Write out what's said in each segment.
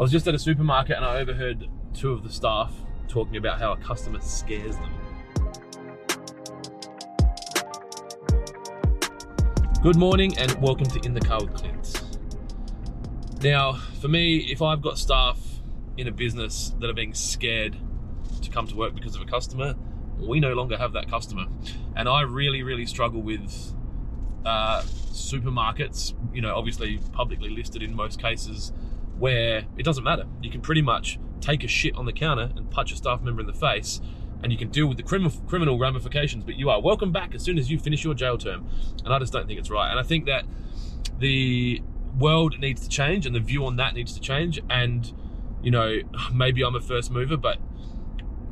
I was just at a supermarket and I overheard two of the staff talking about how a customer scares them. Good morning and welcome to In the Car with Clint. Now, for me, if I've got staff in a business that are being scared to come to work because of a customer, we no longer have that customer. And I really, really struggle with uh, supermarkets, you know, obviously publicly listed in most cases, where it doesn't matter. You can pretty much take a shit on the counter and punch a staff member in the face and you can deal with the crim- criminal ramifications, but you are welcome back as soon as you finish your jail term. And I just don't think it's right. And I think that the world needs to change and the view on that needs to change. And, you know, maybe I'm a first mover, but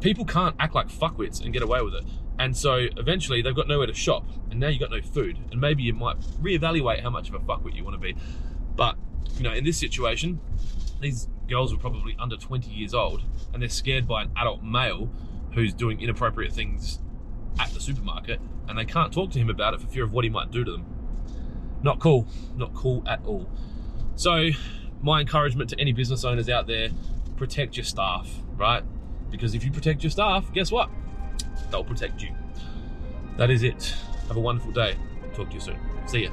people can't act like fuckwits and get away with it. And so eventually they've got nowhere to shop, and now you've got no food. And maybe you might reevaluate how much of a fuckwit you want to be. But you know, in this situation, these girls were probably under 20 years old, and they're scared by an adult male who's doing inappropriate things at the supermarket, and they can't talk to him about it for fear of what he might do to them. Not cool. Not cool at all. So, my encouragement to any business owners out there protect your staff, right? Because if you protect your staff, guess what? They'll protect you. That is it. Have a wonderful day. Talk to you soon. See ya.